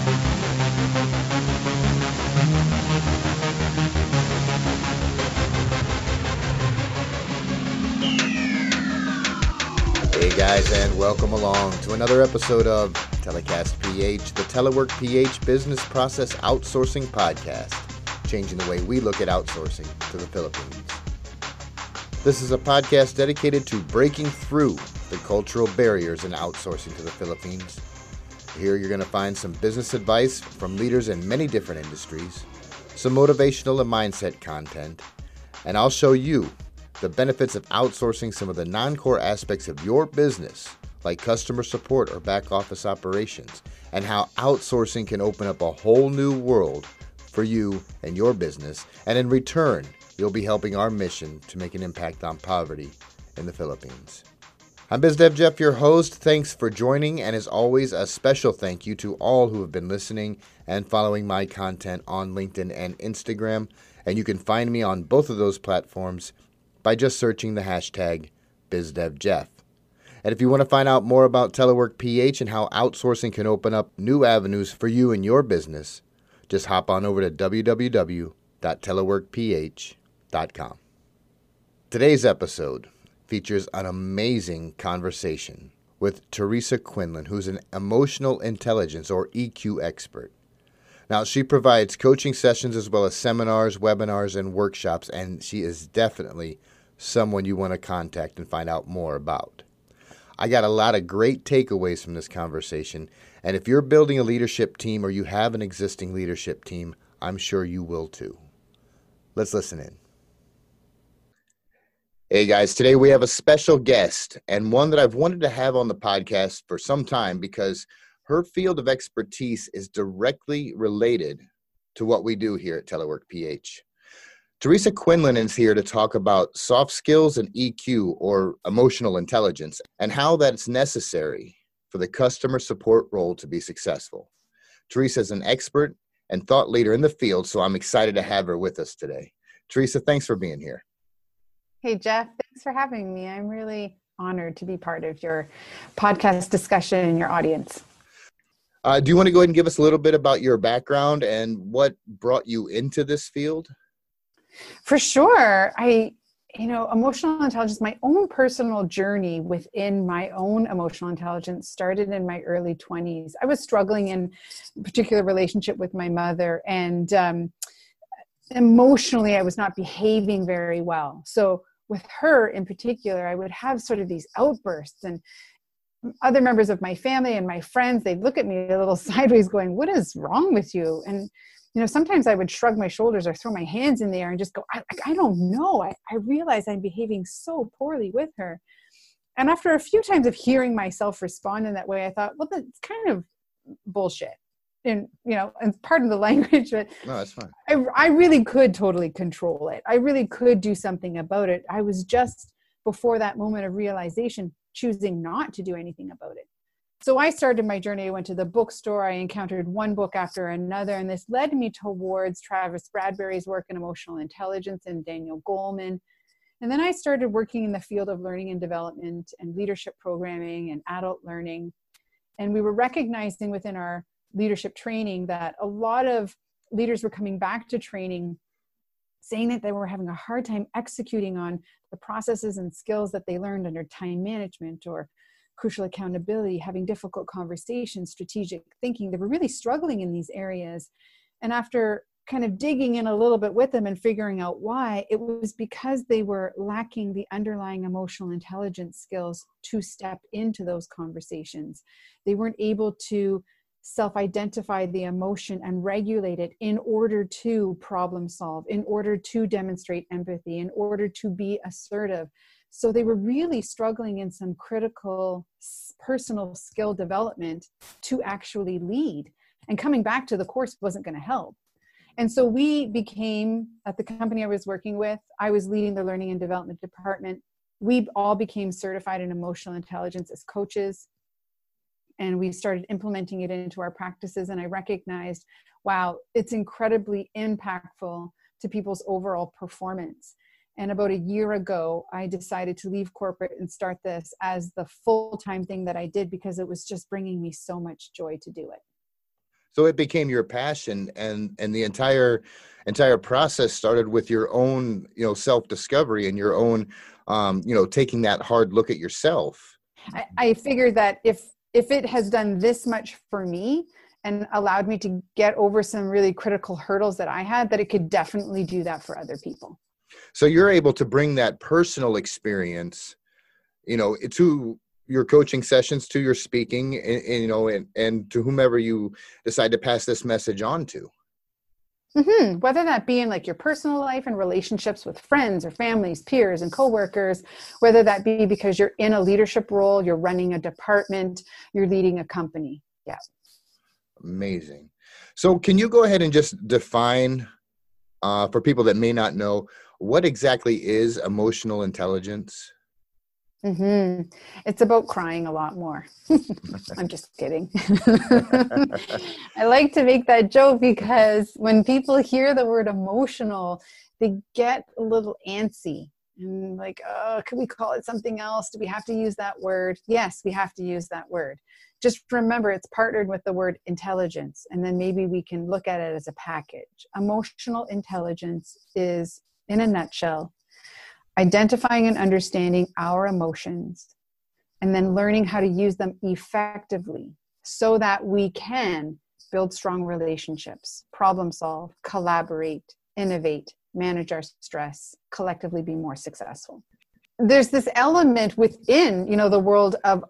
Hey guys, and welcome along to another episode of Telecast PH, the Telework PH Business Process Outsourcing Podcast, changing the way we look at outsourcing to the Philippines. This is a podcast dedicated to breaking through the cultural barriers in outsourcing to the Philippines. Here you're going to find some business advice from leaders in many different industries, some motivational and mindset content, and I'll show you the benefits of outsourcing some of the non core aspects of your business, like customer support or back office operations, and how outsourcing can open up a whole new world for you and your business. And in return, you'll be helping our mission to make an impact on poverty in the Philippines. I'm BizDev Jeff, your host. Thanks for joining, and as always, a special thank you to all who have been listening and following my content on LinkedIn and Instagram. And you can find me on both of those platforms by just searching the hashtag BizDevJeff. And if you want to find out more about Telework PH and how outsourcing can open up new avenues for you and your business, just hop on over to www.teleworkph.com. Today's episode features an amazing conversation with Teresa Quinlan, who's an emotional intelligence or EQ expert. Now, she provides coaching sessions as well as seminars, webinars, and workshops, and she is definitely someone you want to contact and find out more about. I got a lot of great takeaways from this conversation, and if you're building a leadership team or you have an existing leadership team, I'm sure you will too. Let's listen in. Hey guys, today we have a special guest and one that I've wanted to have on the podcast for some time because her field of expertise is directly related to what we do here at Telework PH. Teresa Quinlan is here to talk about soft skills and EQ or emotional intelligence and how that's necessary for the customer support role to be successful. Teresa is an expert and thought leader in the field, so I'm excited to have her with us today. Teresa, thanks for being here. Hey, Jeff, thanks for having me. I'm really honored to be part of your podcast discussion and your audience. Uh, do you want to go ahead and give us a little bit about your background and what brought you into this field? For sure. I, you know, emotional intelligence, my own personal journey within my own emotional intelligence started in my early 20s. I was struggling in a particular relationship with my mother, and um, emotionally, I was not behaving very well. So, with her in particular, I would have sort of these outbursts and other members of my family and my friends they'd look at me a little sideways going what is wrong with you? And you know sometimes i would shrug my shoulders or throw my hands in the air and just go i, I don't know. I, I realize i'm behaving so poorly with her. And after a few times of hearing myself respond in that way i thought well that's kind of bullshit and you know and part of the language but no that's fine I, I really could totally control it i really could do something about it i was just before that moment of realization choosing not to do anything about it. So I started my journey. I went to the bookstore. I encountered one book after another, and this led me towards Travis Bradberry's work in emotional intelligence and Daniel Goleman. And then I started working in the field of learning and development and leadership programming and adult learning. And we were recognizing within our leadership training that a lot of leaders were coming back to training saying that they were having a hard time executing on the processes and skills that they learned under time management or crucial accountability, having difficult conversations, strategic thinking. They were really struggling in these areas. And after kind of digging in a little bit with them and figuring out why, it was because they were lacking the underlying emotional intelligence skills to step into those conversations. They weren't able to self identify the emotion and regulate it in order to problem solve, in order to demonstrate empathy, in order to be assertive. So they were really struggling in some critical personal skill development to actually lead. And coming back to the course wasn't going to help. And so we became, at the company I was working with, I was leading the learning and development department. We all became certified in emotional intelligence as coaches and we started implementing it into our practices and i recognized wow it's incredibly impactful to people's overall performance and about a year ago i decided to leave corporate and start this as the full-time thing that i did because it was just bringing me so much joy to do it So it became your passion, and and the entire entire process started with your own you know self discovery and your own um, you know taking that hard look at yourself. I, I figured that if if it has done this much for me and allowed me to get over some really critical hurdles that I had, that it could definitely do that for other people. So you're able to bring that personal experience, you know, to your coaching sessions, to your speaking, and, and you know, and, and to whomever you decide to pass this message on to. Mm-hmm. Whether that be in like your personal life and relationships with friends or families, peers, and coworkers, whether that be because you're in a leadership role, you're running a department, you're leading a company. Yeah. Amazing. So, can you go ahead and just define uh, for people that may not know what exactly is emotional intelligence? Mm-hmm. It's about crying a lot more. I'm just kidding. I like to make that joke because when people hear the word emotional, they get a little antsy and like, oh, could we call it something else? Do we have to use that word? Yes, we have to use that word. Just remember it's partnered with the word intelligence, and then maybe we can look at it as a package. Emotional intelligence is, in a nutshell, identifying and understanding our emotions, and then learning how to use them effectively so that we can build strong relationships, problem solve, collaborate, innovate, manage our stress, collectively be more successful. There's this element within, you know, the world of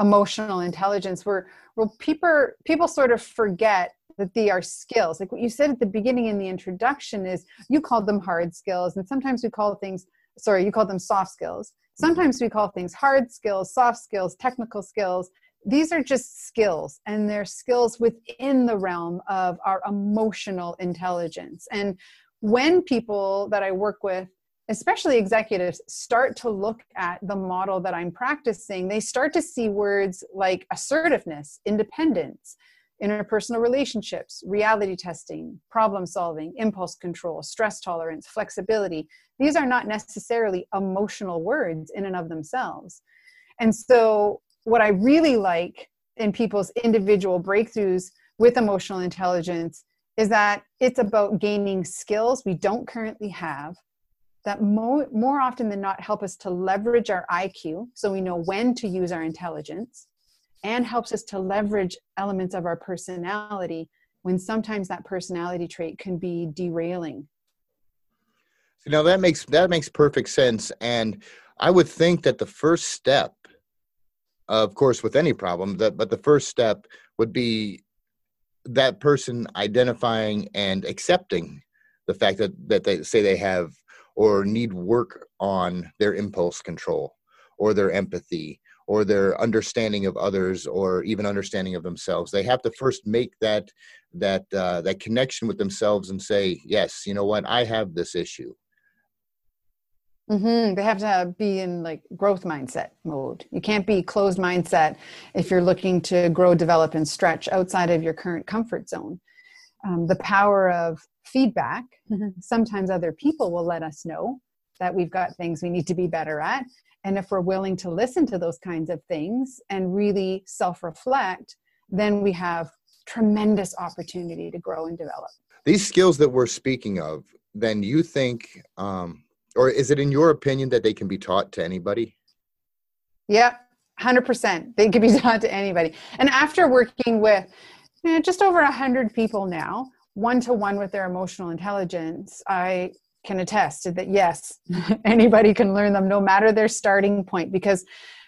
emotional intelligence where, where people, people sort of forget that they are skills. Like what you said at the beginning in the introduction is you called them hard skills, and sometimes we call things sorry, you call them soft skills. Mm-hmm. Sometimes we call things hard skills, soft skills, technical skills. These are just skills, and they're skills within the realm of our emotional intelligence. And when people that I work with, especially executives, start to look at the model that I'm practicing, they start to see words like assertiveness, independence, interpersonal relationships, reality testing, problem solving, impulse control, stress tolerance, flexibility. These are not necessarily emotional words in and of themselves. And so, what I really like in people's individual breakthroughs with emotional intelligence is that it's about gaining skills we don't currently have that more, more often than not help us to leverage our IQ so we know when to use our intelligence and helps us to leverage elements of our personality when sometimes that personality trait can be derailing. So now that makes that makes perfect sense. And i would think that the first step of course with any problem that but the first step would be that person identifying and accepting the fact that that they say they have or need work on their impulse control or their empathy or their understanding of others or even understanding of themselves. They have to first make that that uh, that connection with themselves and say yes you know what? I have this issue. Mm-hmm. they have to be in like growth mindset mode. You can't be closed mindset if you're looking to grow develop and stretch outside of your current comfort zone. Um, the power of feedback. Sometimes other people will let us know that we've got things we need to be better at and if we're willing to listen to those kinds of things and really self reflect, then we have tremendous opportunity to grow and develop. These skills that we're speaking of, then you think, um, or is it in your opinion that they can be taught to anybody? Yeah, 100%. They can be taught to anybody. And after working with you know, just over 100 people now, one to one with their emotional intelligence, I can attest that yes anybody can learn them no matter their starting point because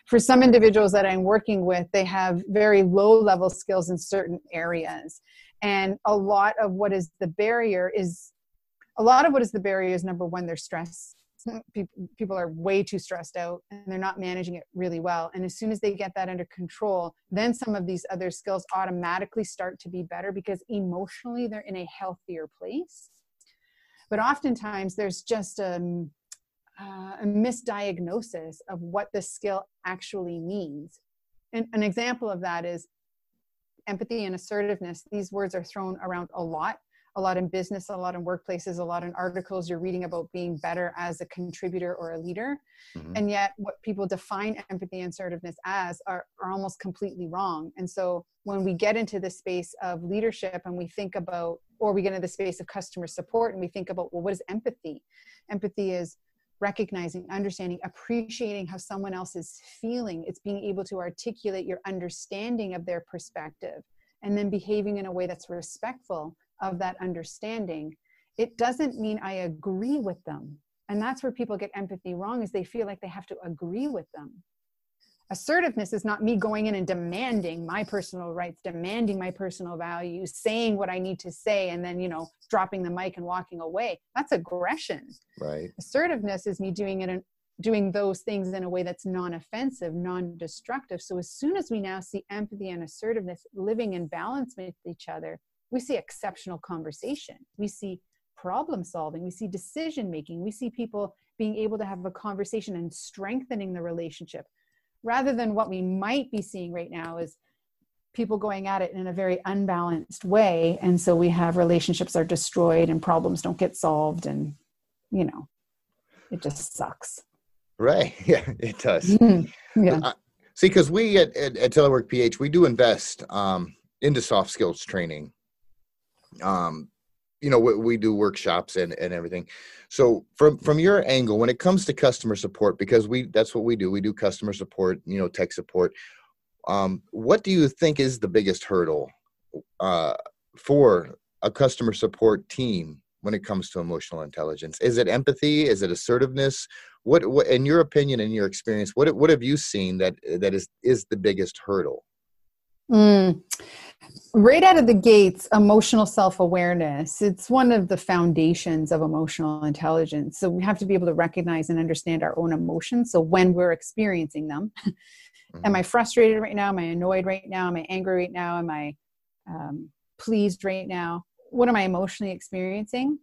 for some individuals that i'm working with they have very low level skills in certain areas. And a lot of what is the barrier is a lot of what is the barrier is number one their stress. People are way too stressed out and they're not managing it really well. And as soon as they get that under control then some of these other skills automatically start to be better because emotionally they're in a healthier place but oftentimes there's just a, um, uh, a misdiagnosis of what the skill actually means. And an example of that is empathy and assertiveness. These words are thrown around a lot. a lot in business, a lot in workplaces, a lot in articles. You're reading about being better as a contributor or a leader. Mm-hmm. And yet, what people define empathy and assertiveness as are, are almost completely wrong. And so, when we get into the space of leadership and we think about, or we get into the space of customer support and we think about, well, what is empathy? Empathy is recognizing, understanding, appreciating how someone else is feeling. It's being able to articulate your understanding of their perspective and then behaving in a way that's respectful of that understanding. It doesn't mean I agree with them. And that's where people get empathy wrong is they feel like they have to agree with them assertiveness is not me going in and demanding my personal rights demanding my personal values saying what i need to say and then you know dropping the mic and walking away. That's aggression. Right. Assertiveness is me doing it and doing those things in a way that's non-offensive non-destructive. So as soon as we now see empathy and assertiveness living in balance with each other we see exceptional conversation. We see problem solving. We see decision making we see people being able to have a conversation and strengthening the relationship rather than what we might be seeing right now is people going at it in a very unbalanced way. And so we have relationships are destroyed and problems don't get solved and you know it just sucks. Right. Yeah it does. Mm-hmm. yeah. Uh, see because we at, at, at telework ph we do invest um, into soft skills training. Um, you know we, we do workshops and, and everything. So from from your angle when it comes to customer support because we that's what we do we do customer support you know tech support um, what do you think is the biggest hurdle uh, for a customer support team when it comes to emotional intelligence? Is it empathy? Is it assertiveness? What, what in your opinion in your experience what what have you seen that that is is the biggest hurdle mm. Right out of the gates emotional self-awareness. It's one of the foundations of emotional intelligence. So we have to be able to recognize and understand our own emotions. So when we're experiencing them mm-hmm. am i frustrated right now? Am i annoyed right now? Am i angry right now? Am i um, pleased right now? What am i emotionally experiencing?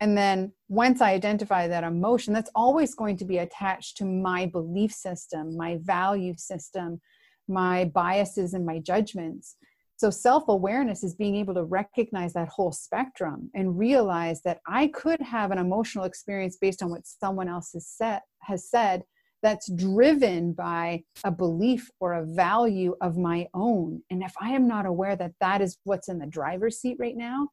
And then once i identify that emotion that's always going to be attached to my belief system my value system my biases and my judgments so, self awareness is being able to recognize that whole spectrum and realize that I could have an emotional experience based on what someone else has said, has said that's driven by a belief or a value of my own. And if I am not aware that that is what's in the driver's seat right now,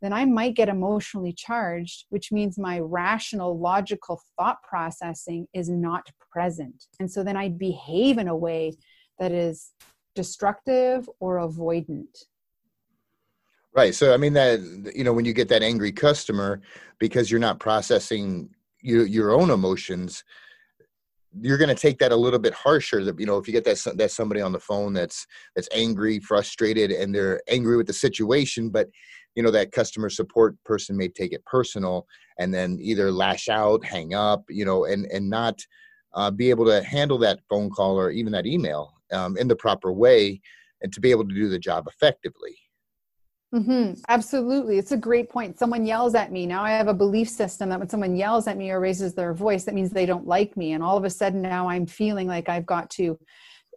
then I might get emotionally charged, which means my rational, logical thought processing is not present. And so then I behave in a way that is destructive or avoidant? Right. So i mean that you know when you get that angry customer because you're not processing you, your own emotions you're going to take that a little bit harsher. That you know if you get that that somebody on the phone that's that's angry frustrated and they're angry with the situation but you know that customer support person may take it personal and then either lash out hang up you know and and not uh, be able to handle that phone call or even that email um, in the proper way and to be able to do the job effectively. Mm-hmm. Absolutely. It's a great point. Someone yells at me. Now I have a belief system that when someone yells at me or raises their voice, that means they don't like me. And all of a sudden now I'm feeling like I've got to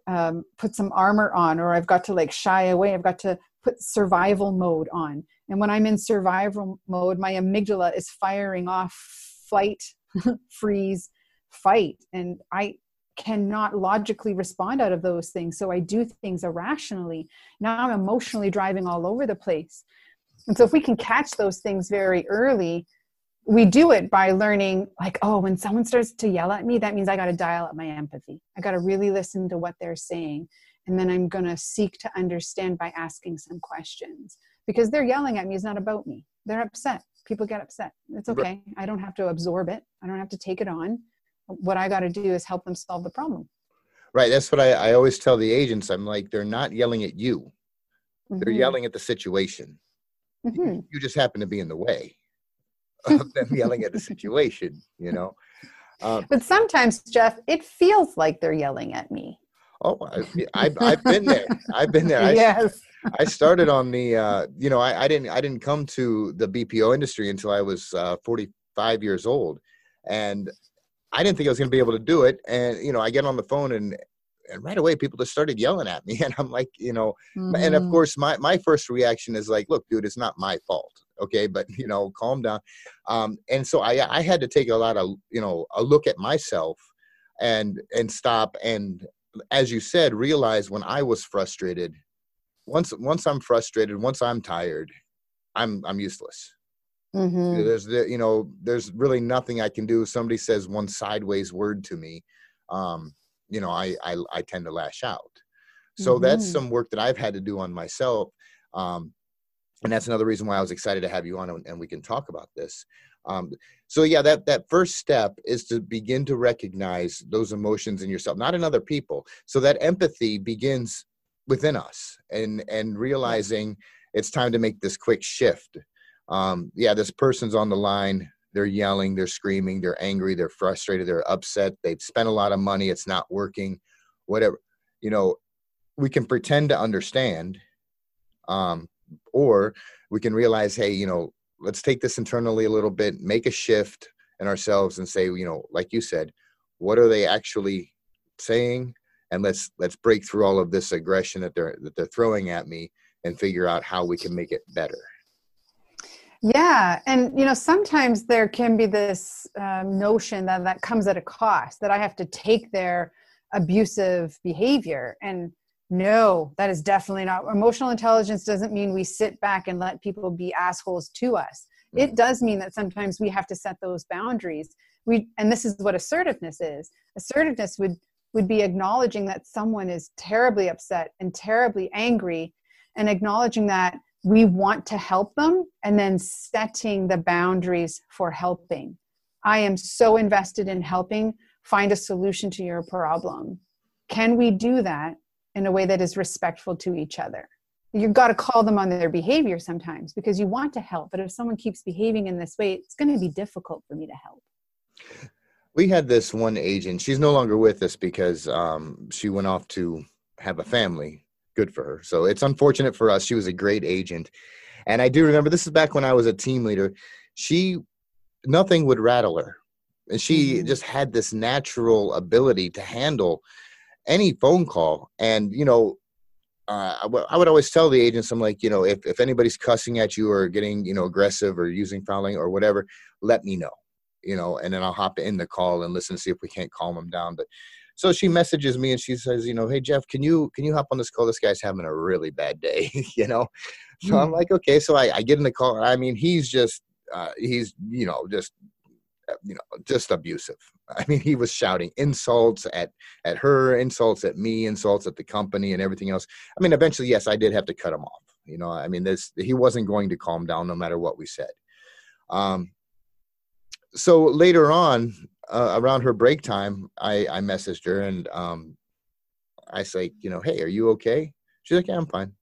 um, put some armor on or I've got to like shy away. I've got to put survival mode on. And when I'm in survival mode, my amygdala is firing off flight, freeze, fight. And I cannot logically respond out of those things. So I do things irrationally. Now I'm emotionally driving all over the place. And so if we can catch those things very early, we do it by learning like, oh, when someone starts to yell at me, that means I got to dial up my empathy. I got to really listen to what they're saying. And then I'm going to seek to understand by asking some questions because they're yelling at me is not about me. They're upset. People get upset. It's okay. I don't have to absorb it. I don't have to take it on what I got to do is help them solve the problem. Right. That's what I, I always tell the agents. I'm like, they're not yelling at you. Mm-hmm. They're yelling at the situation. Mm-hmm. You just happen to be in the way of them yelling at the situation, you know? Um, but sometimes, Jeff, it feels like they're yelling at me. Oh, I, have I've been there. I've been there. I, yes. I started on the, uh, you know, I, I, didn't, I didn't come to the BPO industry until I was uh, 45 years old. And I didn't think I was going to be able to do it. And, you know, I get on the phone and, and right away people just started yelling at me. And I'm like, you know, mm-hmm. and of mm-hmm. course my, my first reaction is like, look, dude, it's not my fault. okay but you know calm down um and so i i had to take a lot of you know a look at myself and and stop and as you said realize when i was frustrated once once i'm frustrated once i'm tired i'm i'm useless mm-hmm. there's the you know there's really nothing i can do. If somebody says one sideways word to me um you know i i, I tend to lash out. So mm-hmm. that's some work that i've had to do on myself um and that's another reason why i was excited to have you on and, and we can talk about this. Um, so yeah that that first step is to begin to recognize those emotions in yourself not in other people. So that empathy begins within us and and realizing it's time to make this quick shift um, yeah this person's on the line. They're yelling they're screaming they're angry they're frustrated they're upset. They've spent a lot of money it's not working whatever you know we can pretend to understand um, or we can realize hey you know let's take this internally a little bit make a shift in ourselves and say you know like you said what are they actually saying? And let's let's break through all of this aggression that they're that they're throwing at me and figure out how we can make it better yeah and you know sometimes there can be this um, notion that that comes at a cost that i have to take their abusive behavior and no that is definitely not emotional intelligence doesn't mean we sit back and let people be assholes to us. It mm. does mean that sometimes we have to set those boundaries. We and this is what assertiveness is. Assertiveness would would be acknowledging that someone is terribly upset and terribly angry and acknowledging that we want to help them and then setting the boundaries for helping. I am so invested in helping find a solution to your problem. Can we do that in a way that is respectful to each other? You've got to call them on their behavior sometimes because you want to help. But if someone keeps behaving in this way, it's going to be difficult for me to help we had this one agent. She's no longer with us because um, she went off to have a family. Good for her. So it's unfortunate for us. She was a great agent, and I do remember this is back when I was a team leader. She nothing would rattle her, and she mm-hmm. just had this natural ability to handle any phone call. And you know, uh, I, w- I would always tell the agents, I'm like, you know, if if anybody's cussing at you or getting you know aggressive or using fouling or whatever, let me know you know, and then I'll hop in the call and listen to see if we can't calm them down. But so she messages me and she says, you know, hey Jeff, can you can you hop on this call? This guy's having a really bad day, you know. So mm. I'm hmm. like, okay. So I, I get in the call. I mean, he's just uh, he's you know just uh, you know just abusive. I mean, he was shouting insults at at her, insults at me, insults at the company, and everything else. I mean, eventually, yes, I did have to cut him off. You know, I mean, this he wasn't going to calm down no matter what we said. Um, so later on, uh, around her break time, I, I messaged her and um, I say, you know, hey, are you okay? She's like, yeah, I'm fine.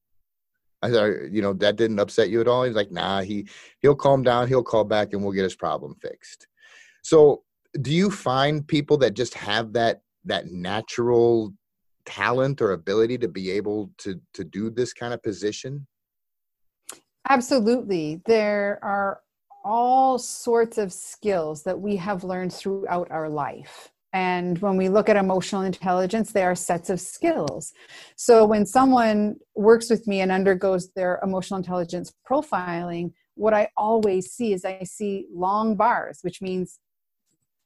I said, you know, that didn't upset you at all. He's like, nah, he he'll calm down, he'll call back, and we'll get his problem fixed. So, do you find people that just have that that natural talent or ability to be able to to do this kind of position? Absolutely. There are all sorts of skills that we have learned throughout our life. And when we look at emotional intelligence, they are sets of skills. So when someone works with me and undergoes their emotional intelligence profiling, what I always see is I see long bars, which means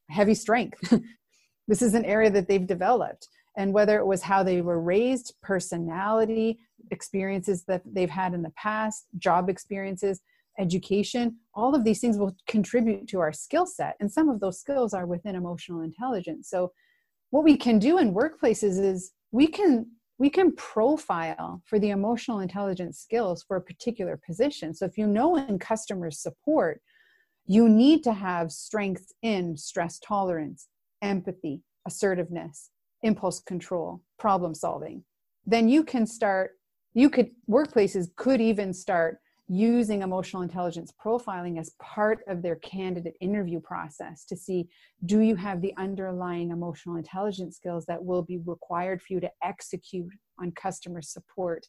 heavy strength. this is an area that they've developed. And whether it was how they were raised, personality, experiences that they've had in the past, job experiences, education, all of these things will contribute to our skill set. And some of those skills are within emotional intelligence. So what we can do in workplaces is we can we can profile for the emotional intelligence skills for a particular position. So if you know in customer support, you need to have strengths in stress tolerance, empathy, assertiveness, impulse control, problem solving. Then you can start, you could, workplaces could even start using emotional intelligence profiling as part of their candidate interview process to see do you have the underlying emotional intelligence skills that will be required for you to execute on customer support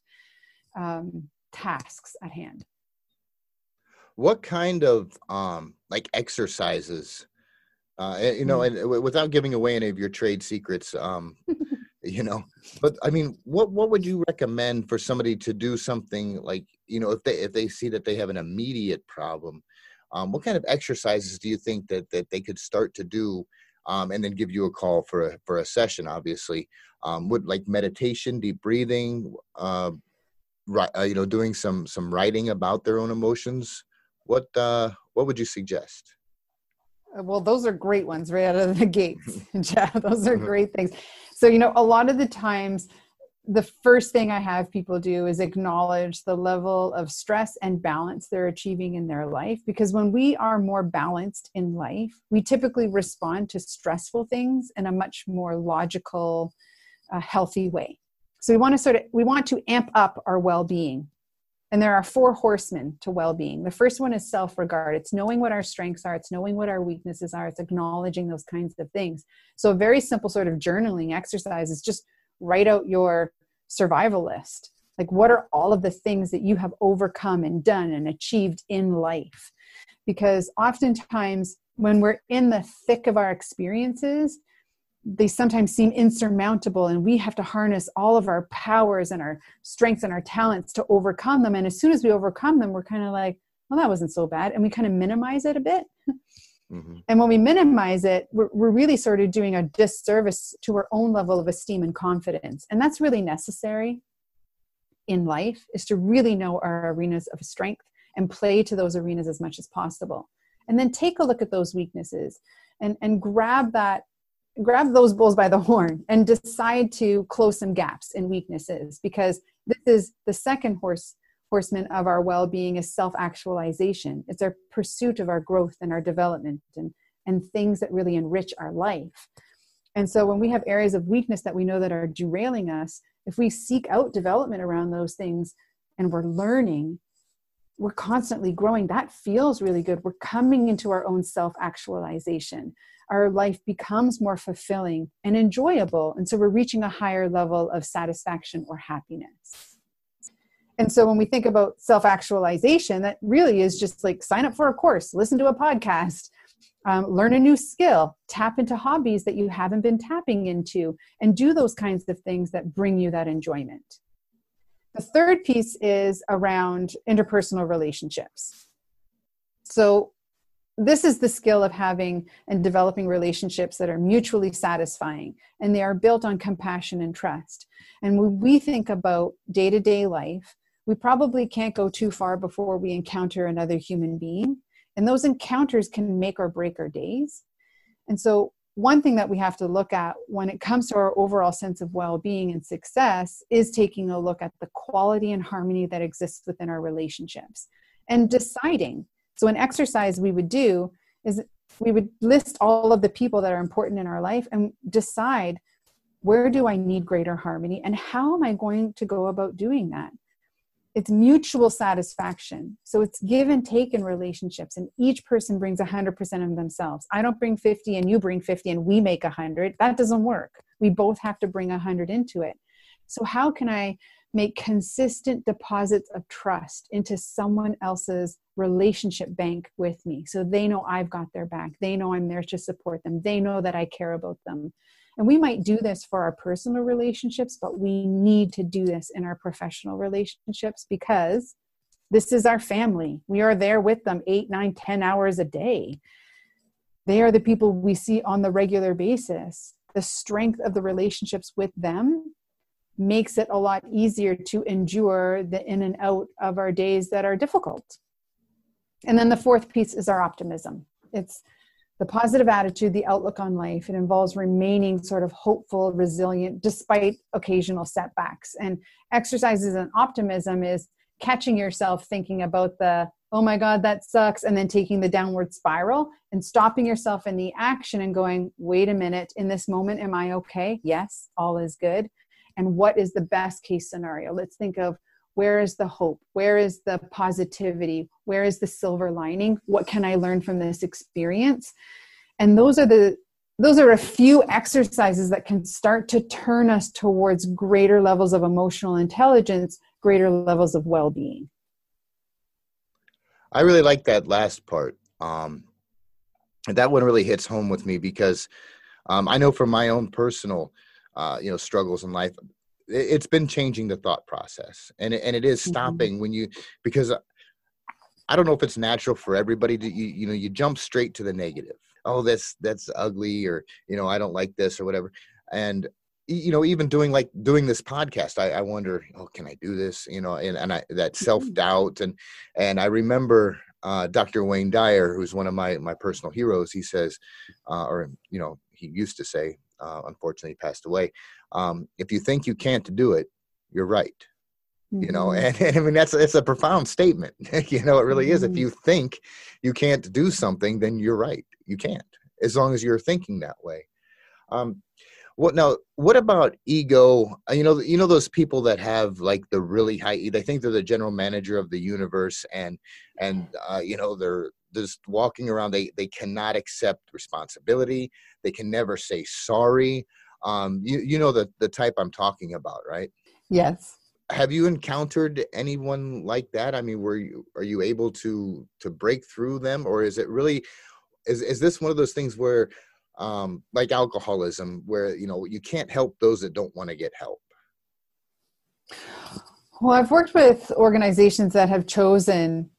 um, tasks at hand what kind of um, like exercises uh, you know mm-hmm. and without giving away any of your trade secrets um, you know? But i mean what what would you recommend for somebody to do something like you know if they if they see that they have an immediate problem um, what kind of exercises do you think that that they could start to do um, and then give you a call for a for a session obviously? Um, would like meditation deep breathing uh, right, uh, you know doing some some writing about their own emotions what uh what would you suggest? Uh, well those are great ones right out of the gates yeah those are mm-hmm. great things so you know a lot of the times the first thing i have people do is acknowledge the level of stress and balance they're achieving in their life because when we are more balanced in life we typically respond to stressful things in a much more logical uh, healthy way. So we want to sort of we want to amp up our well-being and there are four horsemen to well being. The first one is self regard. It's knowing what our strengths are, it's knowing what our weaknesses are, it's acknowledging those kinds of things. So, a very simple sort of journaling exercise is just write out your survival list. Like, what are all of the things that you have overcome and done and achieved in life? Because oftentimes, when we're in the thick of our experiences, they sometimes seem insurmountable and we have to harness all of our powers and our strengths and our talents to overcome them. And as soon as we overcome them we're kind of like well that wasn't so bad and we kind of minimize it a bit. Mm-hmm. and when we minimize it we're, we're really sort of doing a disservice to our own level of esteem and confidence. And that's really necessary in life is to really know our arenas of strength and play to those arenas as much as possible. And then take a look at those weaknesses and and grab that grab those bulls by the horn and decide to close some gaps and weaknesses because this is the second horse horseman of our well-being is self-actualization. It's our pursuit of our growth and our development and and things that really enrich our life. And so when we have areas of weakness that we know that are derailing us if we seek out development around those things and we're learning we're constantly growing that feels really good we're coming into our own self-actualization our life becomes more fulfilling and enjoyable. And so we're reaching a higher level of satisfaction or happiness. And so when we think about self actualization, that really is just like sign up for a course, listen to a podcast, um, learn a new skill, tap into hobbies that you haven't been tapping into, and do those kinds of things that bring you that enjoyment. The third piece is around interpersonal relationships. So this is the skill of having and developing relationships that are mutually satisfying and they are built on compassion and trust and when we think about day-to-day life we probably can't go too far before we encounter another human being and those encounters can make or break our days and so one thing that we have to look at when it comes to our overall sense of well-being and success is taking a look at the quality and harmony that exists within our relationships and deciding so, an exercise we would do is we would list all of the people that are important in our life and decide where do I need greater harmony and how am I going to go about doing that? It's mutual satisfaction. So it's give and take in relationships, and each person brings 100% of themselves. I don't bring 50 and you bring 50 and we make 100. That doesn't work. We both have to bring 100 into it. So, how can I make consistent deposits of trust into someone else's relationship bank with me so they know I've got their back. They know I'm there to support them. They know that I care about them. And we might do this for our personal relationships, but we need to do this in our professional relationships because this is our family. We are there with them eight, nine, ten hours a day. They are the people we see on the regular basis. The strength of the relationships with them makes it a lot easier to endure the in and out of our days that are difficult. And then the fourth piece is our optimism. It's the positive attitude, the outlook on life. It involves remaining sort of hopeful, resilient, despite occasional setbacks. And exercises in optimism is catching yourself thinking about the, oh my God, that sucks, and then taking the downward spiral and stopping yourself in the action and going, wait a minute, in this moment, am I okay? Yes, all is good and what is the best case scenario let's think of where is the hope? Where is the positivity? Where is the silver lining? What can i learn from this experience? And those are the those are a few exercises that can start to turn us towards greater levels of emotional intelligence greater levels of well-being. I really like that last part. Um, that one really hits home with me because um, i know from my own personal uh, you know struggles in life it's been changing the thought process and it, and it is mm-hmm. stopping mm-hmm. when you because i don't know if it's natural for everybody to you, you know you jump straight to the negative oh that's that's ugly or you know i don't like this or whatever and you know even doing like doing this podcast i, I wonder oh can i do this you know and, and i that mm-hmm. self-doubt and and i remember uh, dr wayne dyer who's one of my my personal heroes he says uh, or you know he used to say uh, unfortunately passed away um, if you think you can't do it you're right mm-hmm. you know mm-hmm. and, and, i mean that's it's a profound statement you know it really mm-hmm. is if mm-hmm. you think you can't do something then you're right you can't as long as you're thinking that way um, what now? What about ego? Uh, you know, you know those people that have like the really high. They think they're the general manager of the universe, and and uh, you know they're just walking around. They they cannot accept responsibility. They can never say sorry. Um, you you know the the type I'm talking about, right? Yes. Have you encountered anyone like that? I mean, were you are you able to to break through them, or is it really? Is, is this one of those things where um, like alcoholism, where you know you can't help those that don't want to get help? Well, I've worked with organizations that have chosen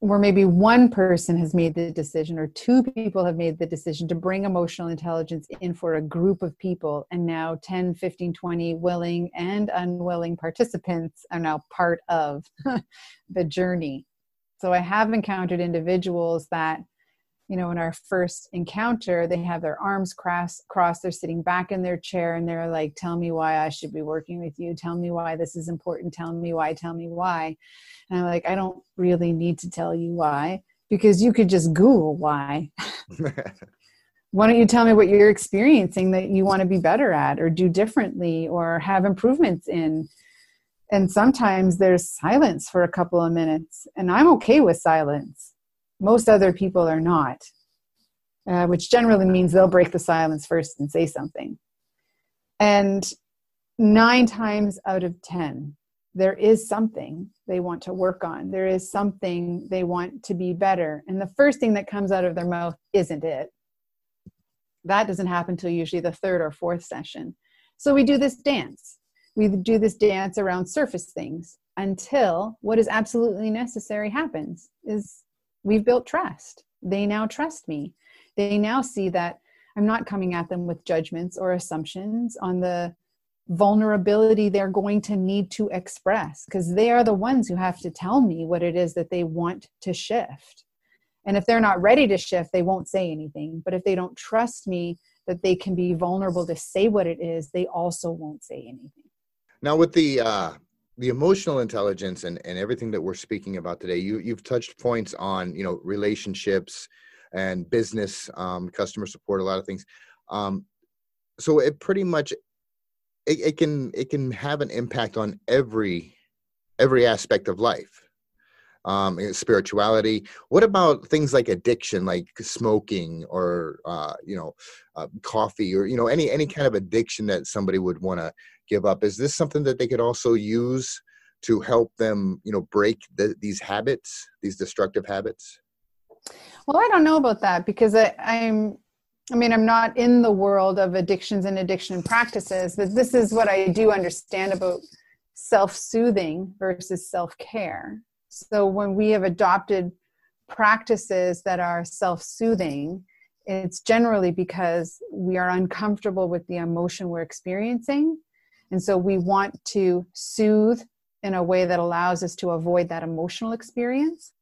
where maybe one person has made the decision or two people have made the decision to bring emotional intelligence in for a group of people and now 10 15 20 willing and unwilling participants are now part of the journey. So i have encountered individuals that you know in our first encounter they have their arms crossed crossed they're sitting back in their chair and they're like tell me why i should be working with you. Tell me why this is important. Tell me why. Tell me why. And i'm like i don't really need to tell you why because you could just google why. Why don't you tell me what you're experiencing that you want to be better at or do differently or have improvements in? And sometimes there's silence for a couple of minutes and i'm okay with silence most other people are not, uh, which generally means they'll break the silence first and say something. And nine times out of 10, there is something they want to work on. There is something they want to be better. And the first thing that comes out of their mouth isn't it. That doesn't happen until usually the third or fourth session. So we do this dance. We do this dance around surface things until what is absolutely necessary happens is we've built trust. They now trust me. They now see that I'm not coming at them with judgments or assumptions on the vulnerability they're going to need to express because they are the ones who have to tell me what it is that they want to shift. And if they're not ready to shift, they won't say anything. But if they don't trust me that they can be vulnerable to say what it is, they also won't say anything. Now, with the uh, the emotional intelligence and, and everything that we're speaking about today you you've touched points on you know relationships and business um, customer support a lot of things um, so it pretty much it, it can it can have an impact on every every aspect of life um, spirituality. What about things like addiction, like smoking or uh, you know, uh, coffee, or you know, any any kind of addiction that somebody would want to give up? Is this something that they could also use to help them, you know, break the, these habits, these destructive habits? Well, I don't know about that because I, I'm I mean, I'm not in the world of addictions and addiction practices, but this is what I do understand about self soothing versus self care. So when we have adopted practices that are self soothing, it's generally because we are uncomfortable with the emotion we're experiencing. And so we want to soothe in a way that allows us to avoid that emotional experience.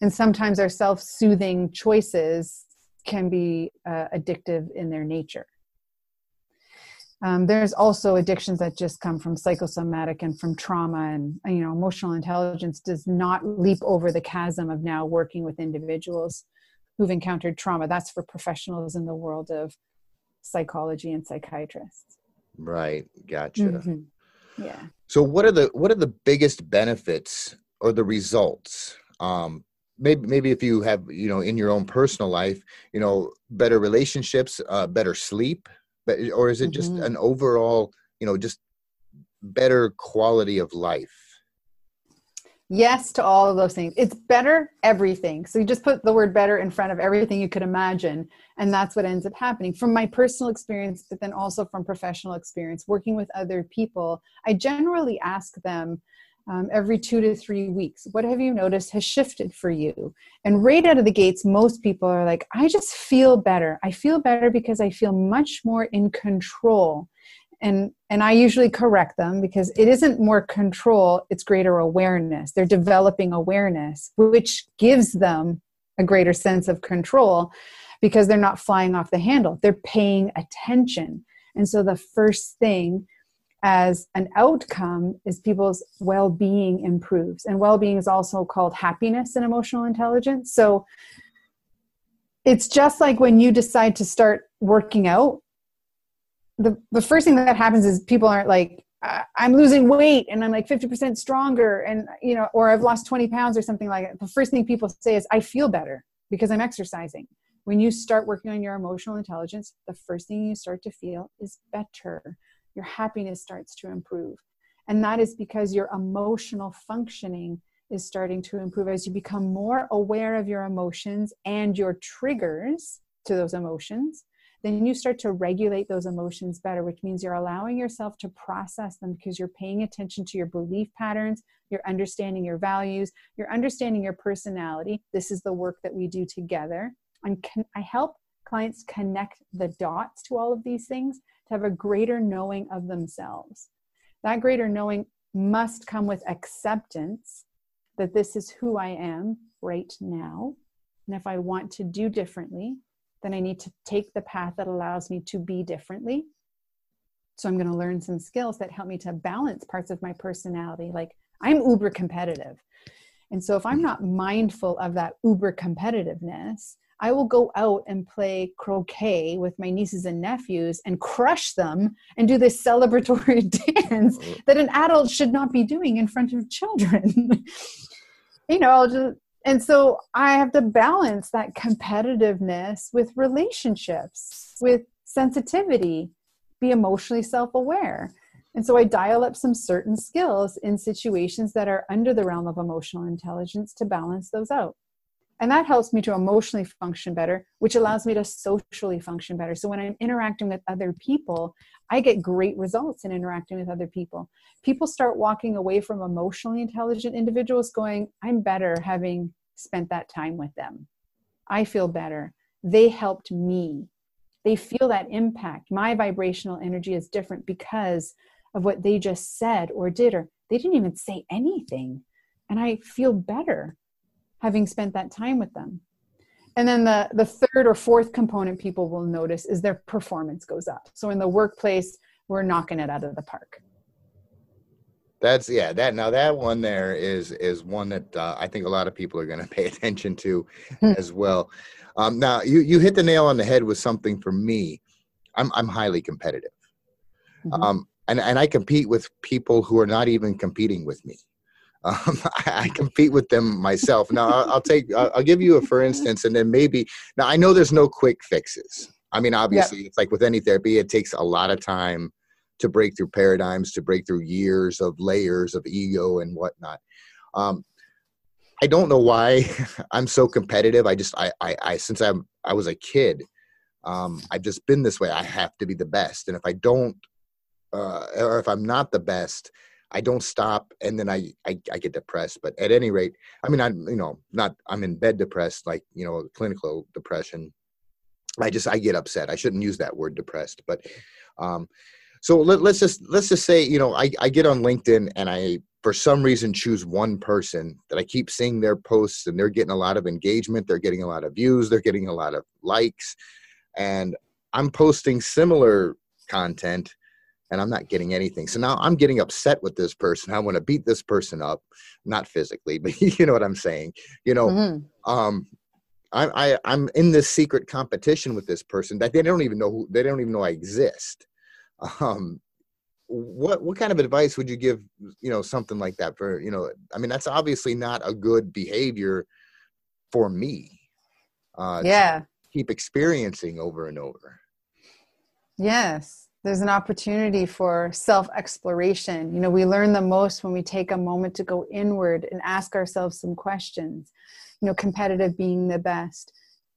And sometimes our self soothing choices can be uh, addictive in their nature. Um, there's also addictions that just come from psychosomatic and from trauma and you know emotional intelligence does not leap over the chasm of now working with individuals who've encountered trauma that's for professionals in the world of psychology and psychiatrists right gotcha mm-hmm. yeah so what are the what are the biggest benefits or the results um maybe maybe if you have you know in your own personal life you know better relationships uh better sleep but or is it just mm-hmm. an overall you know just better quality of life Yes to all of those things. It's better everything. So you just put the word better in front of everything you could imagine. And that's what ends up happening. From my personal experience, but then also from professional experience, working with other people, I generally ask them um, every two to three weeks, what have you noticed has shifted for you? And right out of the gates, most people are like, I just feel better. I feel better because I feel much more in control and and i usually correct them because it isn't more control it's greater awareness. They're developing awareness which gives them a greater sense of control because they're not flying off the handle. They're paying attention. And so the first thing as an outcome is people's well-being improves. And well-being is also called happiness and emotional intelligence. So it's just like when you decide to start working out the the first thing that happens is people aren't like i'm losing weight and i'm like 50% stronger and you know or i've lost 20 pounds or something like that. The first thing people say is i feel better because i'm exercising. When you start working on your emotional intelligence the first thing you start to feel is better. Your happiness starts to improve. And that is because your emotional functioning is starting to improve. As you become more aware of your emotions and your triggers to those emotions then you start to regulate those emotions better, which means you're allowing yourself to process them because you're paying attention to your belief patterns, you're understanding your values, you're understanding your personality. This is the work that we do together. And I help clients connect the dots to all of these things to have a greater knowing of themselves. That greater knowing must come with acceptance that this is who I am right now. And if I want to do differently, then I need to take the path that allows me to be differently. So I'm going to learn some skills that help me to balance parts of my personality. Like I'm uber competitive. And so if I'm not mindful of that uber competitiveness, I will go out and play croquet with my nieces and nephews and crush them and do this celebratory dance that an adult should not be doing in front of children. you know, I'll just and so I have to balance that competitiveness with relationships, with sensitivity, be emotionally self aware. And so I dial up some certain skills in situations that are under the realm of emotional intelligence to balance those out. And that helps me to emotionally function better, which allows me to socially function better. So when I'm interacting with other people, I get great results in interacting with other people. People start walking away from emotionally intelligent individuals going, I'm better having spent that time with them. I feel better. They helped me. They feel that impact. My vibrational energy is different because of what they just said or did, or they didn't even say anything. And I feel better having spent that time with them. And then the, the third or fourth component people will notice is their performance goes up. So in the workplace, we're knocking it out of the park. That's yeah. That now that one there is is one that uh, I think a lot of people are going to pay attention to hmm. as well. Um, now you you hit the nail on the head with something for me. I'm I'm highly competitive, mm-hmm. um, and and I compete with people who are not even competing with me. Um, I, compete with them myself. Now I'll, I'll take I'll, I'll, give you a for instance, and then maybe now I know there's no quick fixes. I mean, obviously, yep. it's like with any therapy, it takes a lot of time to break through paradigms, to break through years of layers of ego and whatnot. Um, I don't know why I'm so competitive. I just I I, I since I'm I was a kid, um, I've just been this way. I have to be the best, and if I don't, uh, or if I'm not the best, I don't stop, and then I, I I get depressed. But at any rate, I mean I'm you know not I'm in bed depressed like you know clinical depression. I just I get upset. I shouldn't use that word depressed, but um, so let, us just let's just say you know I, I get on linkedin and i for some reason choose one person that i keep seeing their posts and they're getting a lot of engagement they're getting a lot of views they're getting a lot of likes and i'm posting similar content and i'm not getting anything. So now i'm getting upset with this person. I want to beat this person up not physically but you know what i'm saying? You know mm-hmm. um I, I i'm in this secret competition with this person that they don't even know who they don't even know i exist. Um, what what kind of advice would you give you know something like that for you know i mean that's obviously not a good behavior for me uh yeah. keep experiencing over and over. Yes there's an opportunity for self exploration. You know, we learn the most when we take a moment to go inward and ask ourselves some questions. You know, competitive being the best.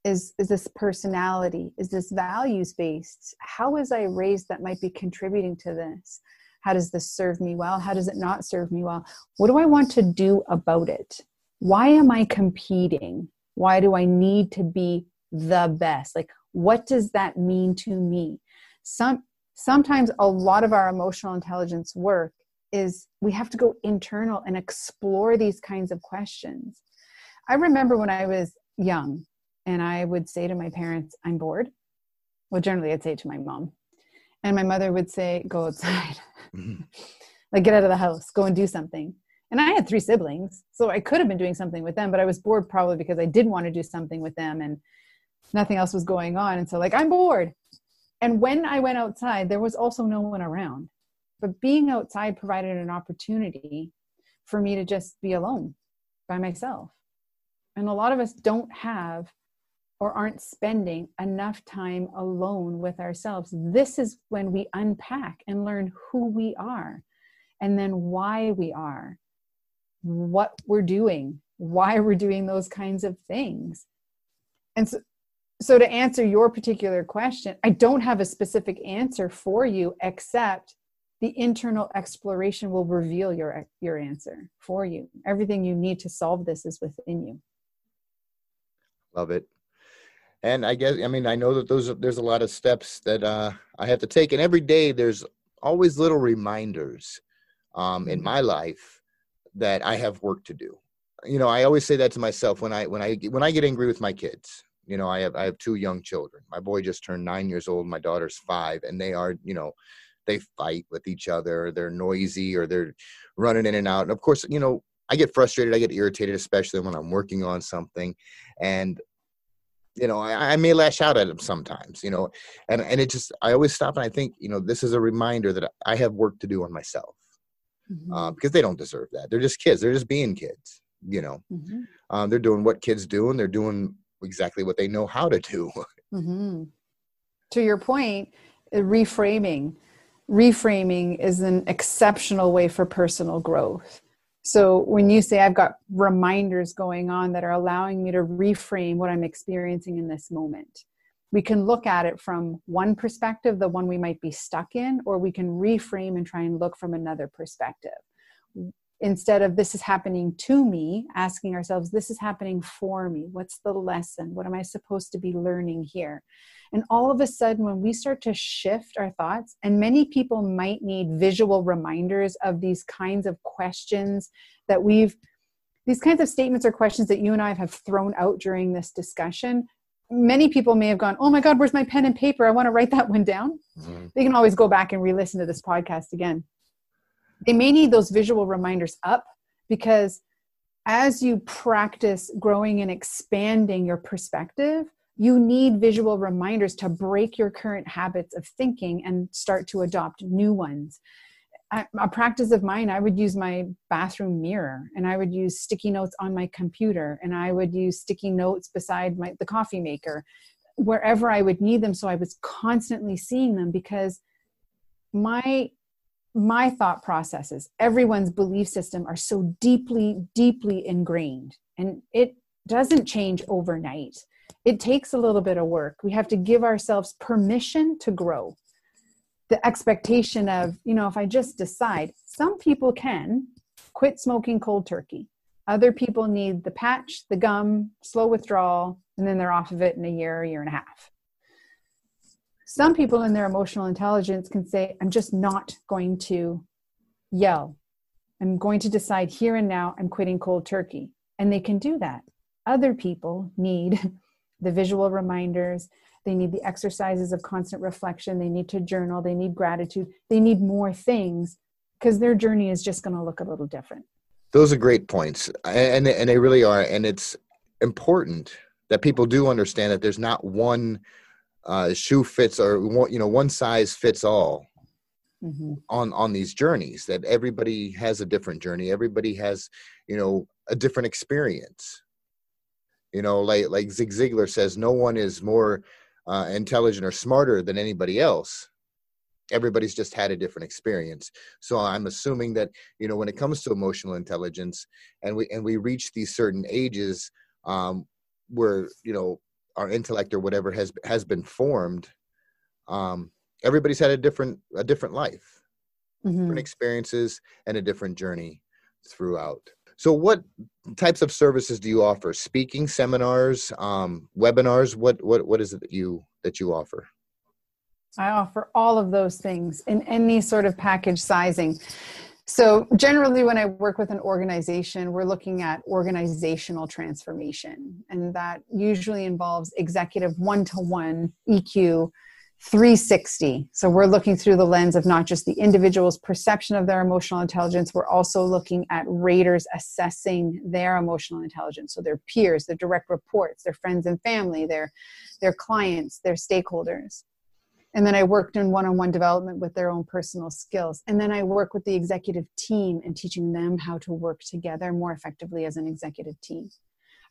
Is, is this personality? Is this values based? How was I raised that might be contributing to this? How does this serve me well? How does it not serve me well? What do I want to do about it? Why am I competing? Why do I need to be the best? Like, what does that mean to me? Some sometimes a lot of our emotional intelligence work is we have to go internal and explore these kinds of questions. I remember when I was young and I would say to my parents, I'm bored. Well, generally, I'd say to my mom. And my mother would say, Go outside. Mm-hmm. like, get out of the house, go and do something. And I had three siblings, so I could have been doing something with them, but I was bored probably because I didn't want to do something with them and nothing else was going on. And so, like, I'm bored and when I went outside, there was also no one around. But being outside provided an opportunity for me to just be alone by myself. And a lot of us don't have or aren't spending enough time alone with ourselves. This is when we unpack and learn who we are and then why we are, what we're doing, why we're doing those kinds of things. And so, so to answer your particular question i don't have a specific answer for you except the internal exploration will reveal your your answer for you. Everything you need to solve this is within you. Love it. And i guess i mean i know that those there's a lot of steps that uh, i have to take. And every day there's always little reminders um, in my life that i have work to do. You know i always say that to myself when i when i when i get angry with my kids you know i have i have two young children my boy just turned nine years old my daughter's five and they are you know they fight with each other they're noisy or they're running in and out and of course you know i get frustrated i get irritated especially when i'm working on something and you know I, I may lash out at them sometimes you know and and it just i always stop and i think you know this is a reminder that i have work to do on myself mm-hmm. uh, because they don't deserve that they're just kids they're just being kids you know mm-hmm. um, they're doing what kids do and they're doing exactly what they know how to do. Mm-hmm. To your point, uh, reframing. Reframing is an exceptional way for personal growth. So when you say I've got reminders going on that are allowing me to reframe what I'm experiencing in this moment, we can look at it from one perspective, the one we might be stuck in, or we can reframe and try and look from another perspective instead of this is happening to me asking ourselves this is happening for me. What's the lesson? What am i supposed to be learning here? And all of a sudden when we start to shift our thoughts and many people might need visual reminders of these kinds of questions that we've these kinds of statements or questions that you and i have thrown out during this discussion many people may have gone oh my god where's my pen and paper? I want to write that one down. Mm-hmm. they can always go back and re-listen to this podcast again they may need those visual reminders up because as you practice growing and expanding your perspective, you need visual reminders to break your current habits of thinking and start to adopt new ones. A practice of mine, I would use my bathroom mirror and I would use sticky notes on my computer and I would use sticky notes beside my, the coffee maker, wherever I would need them. So I was constantly seeing them because my my thought processes, everyone's belief system are so deeply, deeply ingrained. And it doesn't change overnight. It takes a little bit of work. We have to give ourselves permission to grow. The expectation of, you know, if I just decide, some people can quit smoking cold turkey. Other people need the patch, the gum, slow withdrawal, and then they're off of it in a year, a year and a half. Some people in their emotional intelligence can say, I'm just not going to yell. I'm going to decide here and now I'm quitting cold turkey. And they can do that. Other people need the visual reminders, they need the exercises of constant reflection, they need to journal, they need gratitude, they need more things because their journey is just going to look a little different. Those are great points. And, and they really are. And it's important that people do understand that there's not one uh, shoe fits or you know one size fits all mm-hmm. on on these journeys that everybody has a different journey. Everybody has you know a different experience. You know like like zig ziglar says no one is more uh, intelligent or smarter than anybody else. Everybody's just had a different experience. So i'm assuming that you know when it comes to emotional intelligence and we and we reach these certain ages um where you know our intellect or whatever has has been formed um everybody's had a different a different life mm-hmm. different experiences and a different journey throughout so what types of services do you offer speaking seminars um webinars what what what is it that you that you offer I offer all of those things in any sort of package sizing. So, generally, when I work with an organization, we're looking at organizational transformation, and that usually involves executive one to one EQ 360. So, we're looking through the lens of not just the individual's perception of their emotional intelligence, we're also looking at raters assessing their emotional intelligence. So, their peers, their direct reports, their friends and family, their, their clients, their stakeholders and then i worked in one-on-one development with their own personal skills. And then i work with the executive team and teaching them how to work together more effectively as an executive team.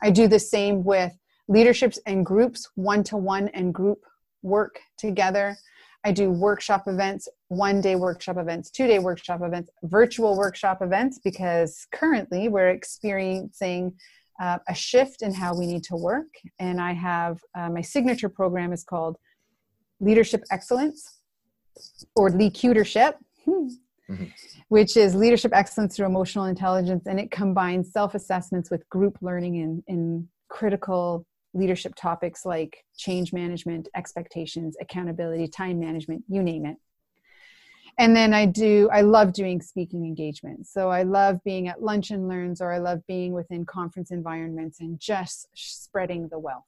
I do the same with leaderships and groups one-to-one and group work together. I do workshop events one day workshop events two day workshop events virtual workshop events because currently we're experiencing uh, a shift in how we need to work. And i have uh, my signature program is called leadership excellence or leadership mm-hmm. which is leadership excellence through emotional intelligence and it combines self-assessments with group learning in, in critical leadership topics like change management expectations accountability time management you name it. And then i do i love doing speaking engagements. So i love being at lunch and learns or i love being within conference environments and just spreading the wealth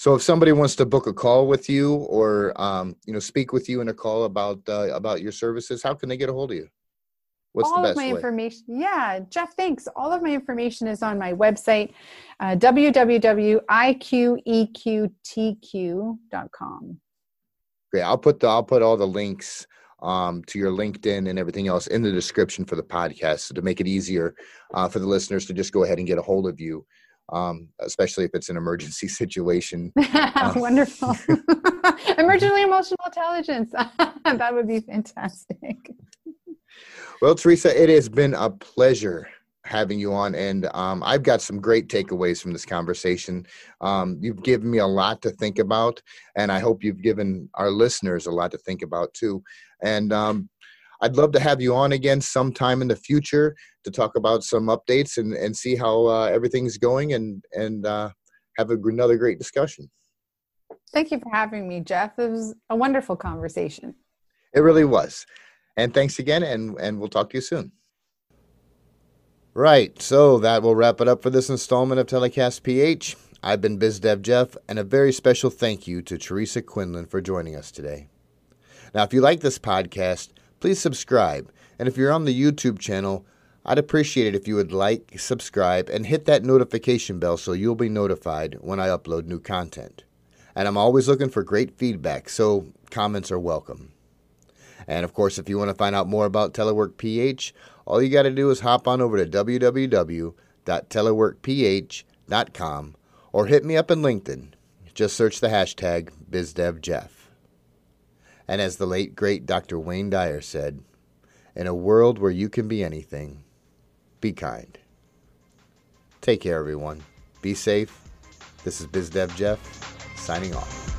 so if somebody wants to book a call with you or um, you know speak with you in a call about uh, about your services, how can they get a hold of you? What's the best? all of my way? information yeah jeff thanks all of my information is on my website uh, www.iqeqtq.com great i'll put the i'll put all the links um, to your linkedin and everything else in the description for the podcast so to make it easier uh, for the listeners to just go ahead and get a hold of you um, especially if it's an emergency situation. Wonderful. Emergency emotional intelligence. that would be fantastic. Well, Teresa, it has been a pleasure having you on and um, i've got some great takeaways from this conversation um, you've given me a lot to think about and i hope you've given our listeners a lot to think about too and um, I'd love to have you on again sometime in the future to talk about some updates and, and see how uh, everything's going and, and uh, have a, another great discussion. Thank you for having me, Jeff. It was a wonderful conversation. It really was. And thanks again, and, and we'll talk to you soon. Right, so that will wrap it up for this installment of Telecast PH. I've been BizDev Jeff, and a very special thank you to Teresa Quinlan for joining us today. Now, if you like this podcast, please subscribe. And if you're on the YouTube channel, I'd appreciate it if you would like, subscribe, and hit that notification bell so you'll be notified when I upload new content. And I'm always looking for great feedback, so comments are welcome. And of course, if you want to find out more about Telework PH, all you got to do is hop on over to www.teleworkph.com or hit me up in LinkedIn. Just search the hashtag BizDevJeff. And as the late, great Dr. Wayne Dyer said, in a world where you can be anything, be kind. Take care, everyone. Be safe. This is BizDev Jeff, signing off.